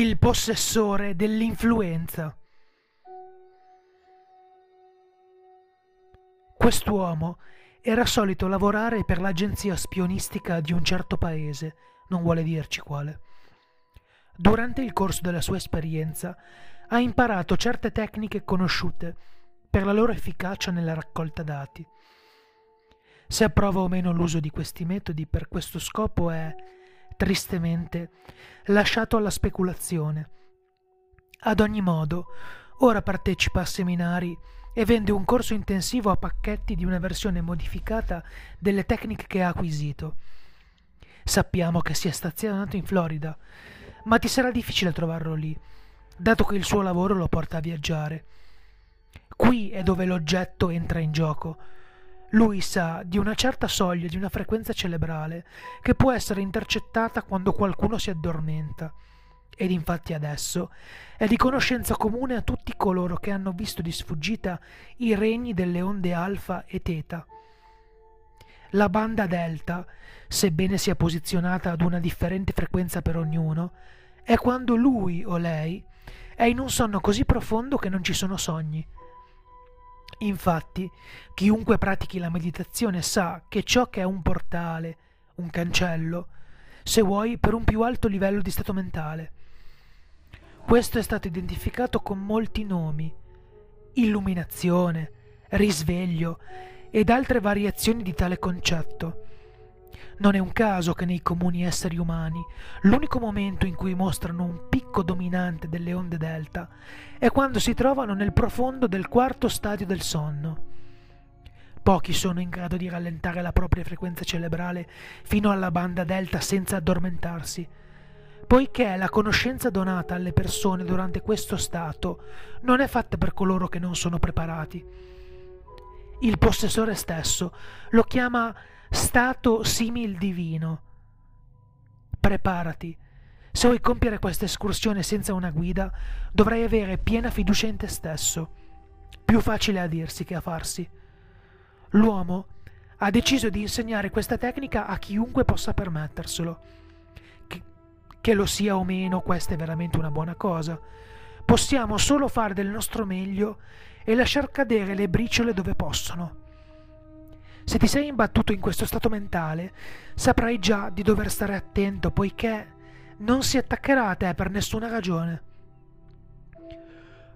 il possessore dell'influenza. Quest'uomo era solito lavorare per l'agenzia spionistica di un certo paese, non vuole dirci quale. Durante il corso della sua esperienza ha imparato certe tecniche conosciute per la loro efficacia nella raccolta dati. Se approva o meno l'uso di questi metodi per questo scopo è tristemente, lasciato alla speculazione. Ad ogni modo, ora partecipa a seminari e vende un corso intensivo a pacchetti di una versione modificata delle tecniche che ha acquisito. Sappiamo che sia stazionato in Florida, ma ti sarà difficile trovarlo lì, dato che il suo lavoro lo porta a viaggiare. Qui è dove l'oggetto entra in gioco lui sa di una certa soglia, di una frequenza cerebrale, che può essere intercettata quando qualcuno si addormenta. Ed infatti adesso è di conoscenza comune a tutti coloro che hanno visto di sfuggita i regni delle onde alfa e teta. La banda delta, sebbene sia posizionata ad una differente frequenza per ognuno, è quando lui o lei è in un sonno così profondo che non ci sono sogni Infatti, chiunque pratichi la meditazione sa che ciò che è un portale, un cancello, se vuoi, per un più alto livello di stato mentale. Questo è stato identificato con molti nomi, illuminazione, risveglio ed altre variazioni di tale concetto non è un caso che nei comuni esseri umani l'unico momento in cui mostrano un picco dominante delle onde delta è quando si trovano nel profondo del quarto stadio del sonno. Pochi sono in grado di rallentare la propria frequenza cerebrale fino alla banda delta senza addormentarsi, poiché la conoscenza donata alle persone durante questo stato non è fatta per coloro che non sono preparati. Il possessore stesso lo chiama stato simil divino. Preparati. Se vuoi compiere questa escursione senza una guida, dovrai avere piena fiducia in te stesso. Più facile a dirsi che a farsi. L'uomo ha deciso di insegnare questa tecnica a chiunque possa permetterselo. Che, che lo sia o meno, questa è veramente una buona cosa. Possiamo solo fare del nostro meglio e lasciar cadere le briciole dove possono. Se ti sei imbattuto in questo stato mentale, saprai già di dover stare attento, poiché non si attaccherà a te per nessuna ragione.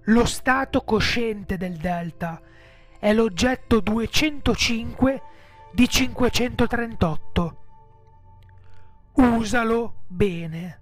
Lo stato cosciente del delta è l'oggetto 205 di 538. Usalo bene.